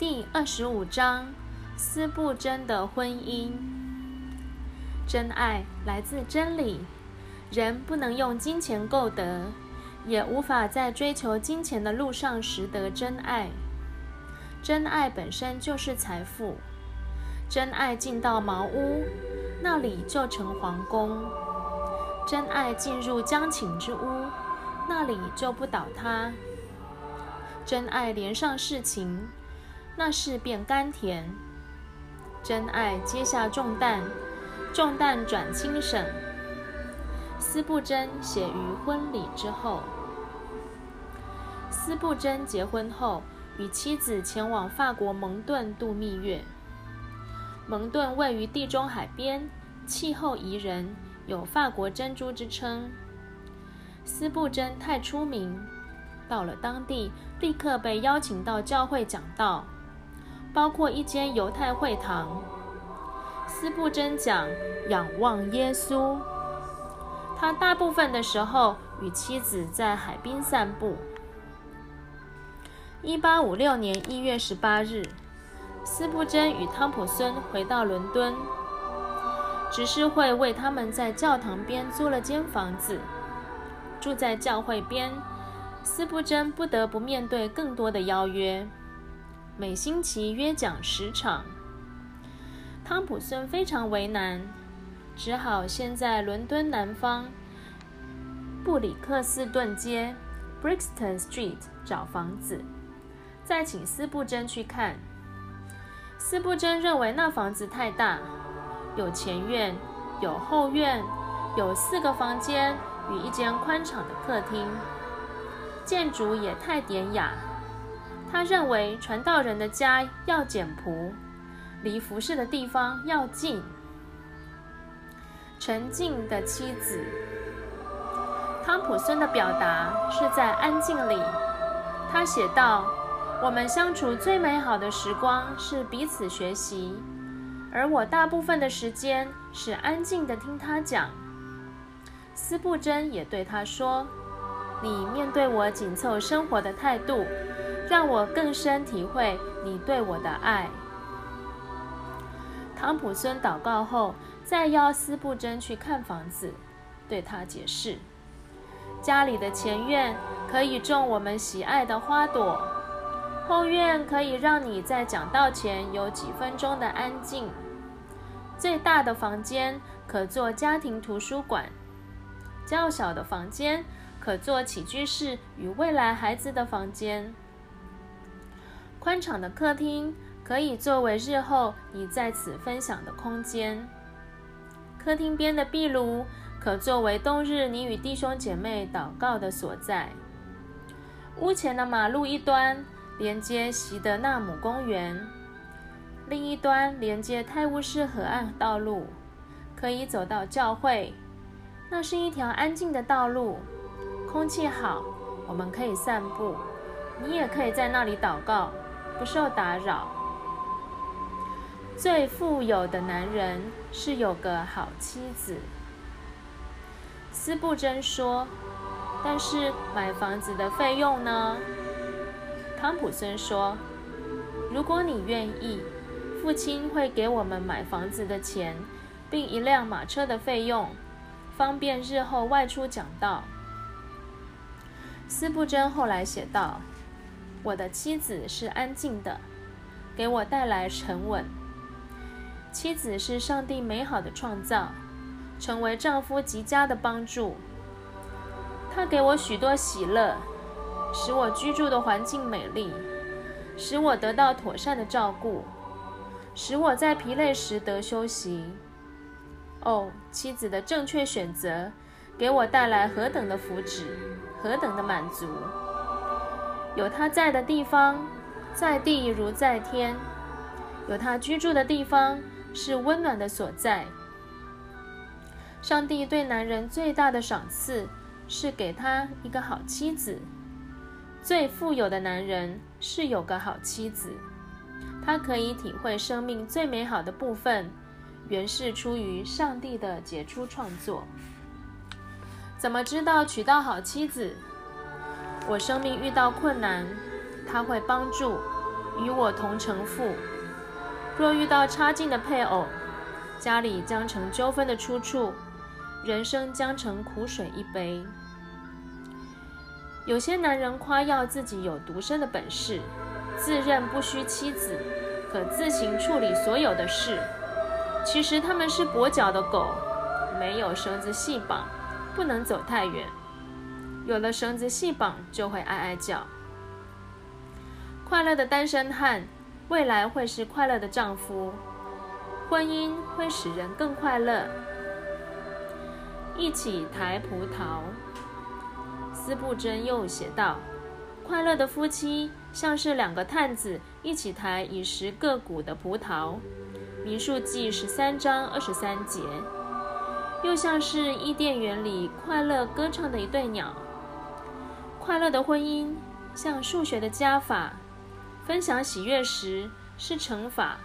第二十五章：斯布真的婚姻。真爱来自真理，人不能用金钱购得，也无法在追求金钱的路上拾得真爱。真爱本身就是财富。真爱进到茅屋，那里就成皇宫；真爱进入将寝之屋，那里就不倒塌。真爱连上事情。那事变甘甜，真爱接下重担，重担转轻省。斯布真写于婚礼之后。斯布真结婚后，与妻子前往法国蒙顿度蜜月。蒙顿位于地中海边，气候宜人，有“法国珍珠”之称。斯布真太出名，到了当地，立刻被邀请到教会讲道。包括一间犹太会堂。斯布真讲仰望耶稣。他大部分的时候与妻子在海滨散步。一八五六年一月十八日，斯布真与汤普森回到伦敦。执事会为他们在教堂边租了间房子，住在教会边。斯布真不得不面对更多的邀约。每星期约讲十场。汤普森非常为难，只好先在伦敦南方布里克斯顿街 （Brixton Street） 找房子，再请斯布珍去看。斯布珍认为那房子太大，有前院，有后院，有四个房间与一间宽敞的客厅，建筑也太典雅。他认为传道人的家要简朴，离服侍的地方要近。沉静的妻子，汤普森的表达是在安静里。他写道：“我们相处最美好的时光是彼此学习，而我大部分的时间是安静的听他讲。”斯布真也对他说：“你面对我紧凑生活的态度。”让我更深体会你对我的爱。汤普森祷告后，再邀斯布真去看房子，对他解释：家里的前院可以种我们喜爱的花朵，后院可以让你在讲道前有几分钟的安静，最大的房间可做家庭图书馆，较小的房间可做起居室与未来孩子的房间。宽敞的客厅可以作为日后你在此分享的空间。客厅边的壁炉可作为冬日你与弟兄姐妹祷告的所在。屋前的马路一端连接席德纳姆公园，另一端连接泰晤士河岸道路，可以走到教会。那是一条安静的道路，空气好，我们可以散步。你也可以在那里祷告。不受打扰。最富有的男人是有个好妻子。斯布真说：“但是买房子的费用呢？”汤普森说：“如果你愿意，父亲会给我们买房子的钱，并一辆马车的费用，方便日后外出讲道。”斯布真后来写道。我的妻子是安静的，给我带来沉稳。妻子是上帝美好的创造，成为丈夫极佳的帮助。她给我许多喜乐，使我居住的环境美丽，使我得到妥善的照顾，使我在疲累时得休息。哦，妻子的正确选择，给我带来何等的福祉，何等的满足！有他在的地方，在地如在天；有他居住的地方，是温暖的所在。上帝对男人最大的赏赐，是给他一个好妻子。最富有的男人是有个好妻子，他可以体会生命最美好的部分，原是出于上帝的杰出创作。怎么知道娶到好妻子？我生命遇到困难，他会帮助；与我同成父。若遇到差劲的配偶，家里将成纠纷的出处，人生将成苦水一杯。有些男人夸耀自己有独身的本事，自认不需妻子，可自行处理所有的事。其实他们是跛脚的狗，没有绳子系绑，不能走太远。有了绳子细绑，就会哀哀叫。快乐的单身汉。未来会是快乐的丈夫，婚姻会使人更快乐。一起抬葡萄，斯布真又写道：“快乐的夫妻像是两个探子一起抬以十个股的葡萄。”民数记十三章二十三节，又像是伊甸园里快乐歌唱的一对鸟。快乐的婚姻像数学的加法。分享喜悦时是乘法，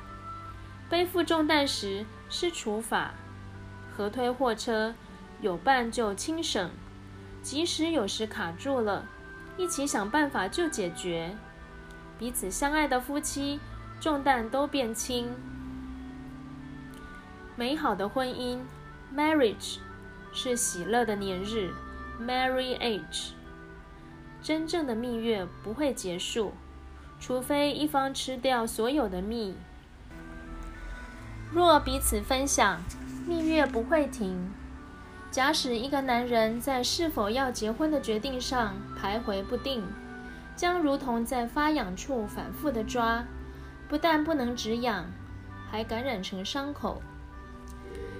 背负重担时是除法。合推货车有伴就轻省，即使有时卡住了，一起想办法就解决。彼此相爱的夫妻，重担都变轻。美好的婚姻，marriage，是喜乐的年日，merry age。真正的蜜月不会结束。除非一方吃掉所有的蜜，若彼此分享，蜜月不会停。假使一个男人在是否要结婚的决定上徘徊不定，将如同在发痒处反复的抓，不但不能止痒，还感染成伤口。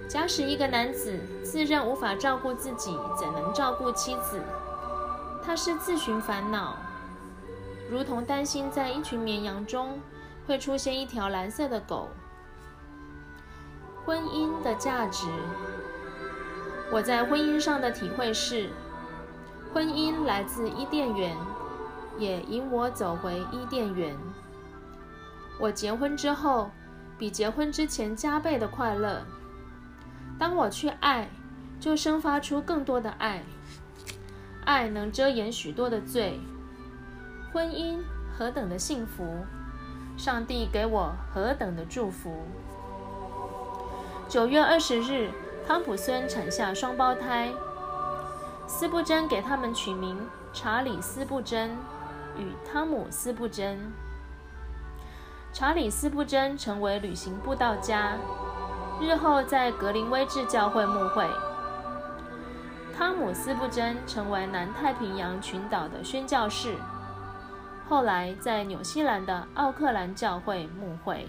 假使一个男子自认无法照顾自己，怎能照顾妻子？他是自寻烦恼。如同担心在一群绵羊中会出现一条蓝色的狗。婚姻的价值，我在婚姻上的体会是：婚姻来自伊甸园，也引我走回伊甸园。我结婚之后，比结婚之前加倍的快乐。当我去爱，就生发出更多的爱。爱能遮掩许多的罪。婚姻何等的幸福！上帝给我何等的祝福！九月二十日，汤普森产下双胞胎，斯布珍给他们取名查理斯布珍与汤姆斯布珍。查理斯布珍成为旅行布道家，日后在格林威治教会牧会；汤姆斯布珍成为南太平洋群岛的宣教士。后来在纽西兰的奥克兰教会牧会。